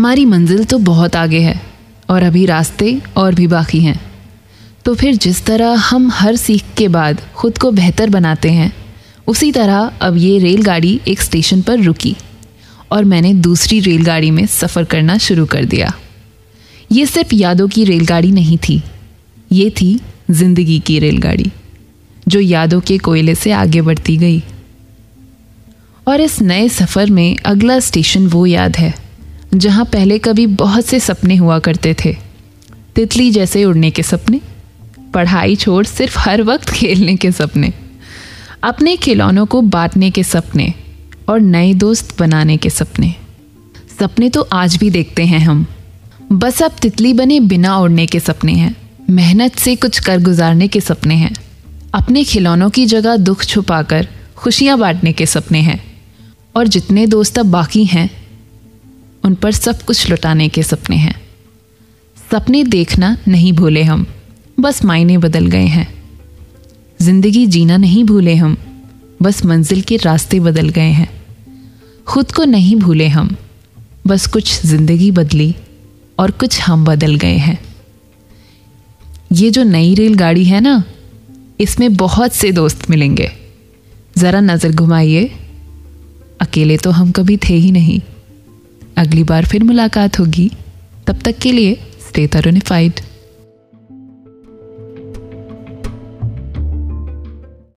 हमारी मंजिल तो बहुत आगे है और अभी रास्ते और भी बाकी हैं। तो फिर जिस तरह हम हर सीख के बाद खुद को बेहतर बनाते हैं, उसी तरह अब ये रेलगाड़ी एक स्टेशन पर रुकी और मैंने दूसरी रेलगाड़ी में सफ़र करना शुरू कर दिया। ये सिर्फ़ यादों की रेलगाड़ी नहीं थी, ये थी ज़िंदगी की रेलगाड़ी, जो यादों के कोयले से आगे बढ़ती गई। और इस नए सफ़र में अगला स्टेशन वो याद है। जहाँ पहले कभी बहुत से सपने हुआ करते थे। तितली जैसे उड़ने के सपने, पढ़ाई छोड़ सिर्फ़ हर वक्त खेलने के सपने, अपने खिलौनों को बांटने के सपने और नए दोस्त बनाने के सपने। सपने तो आज भी देखते हैं हम। बस अब तितली बने बिना उड़ने के सपने हैं। मेहनत से कुछ कर गुजारने के सपने हैं। अपने खिलौनों की जगह दुख छुपाकर खुशियाँ बांटने के सपने हैं। और जितने दोस्त अब बाकी हैं उन पर सब कुछ लुटाने के सपने हैं। सपने देखना नहीं भूले हम, बस मायने बदल गए हैं। ज़िंदगी जीना नहीं भूले हम, बस मंजिल के रास्ते बदल गए हैं। खुद को नहीं भूले हम, बस कुछ ज़िंदगी बदली और कुछ हम बदल गए हैं। ये जो नई रेलगाड़ी है ना, इसमें बहुत से दोस्त मिलेंगे। ज़रा नज़र घुमाइए। अकेले तो हम कभी थे ही नहीं। अगली बार फिर मुलाकात होगी। तब तक के लिए स्टे तरुनिफाइड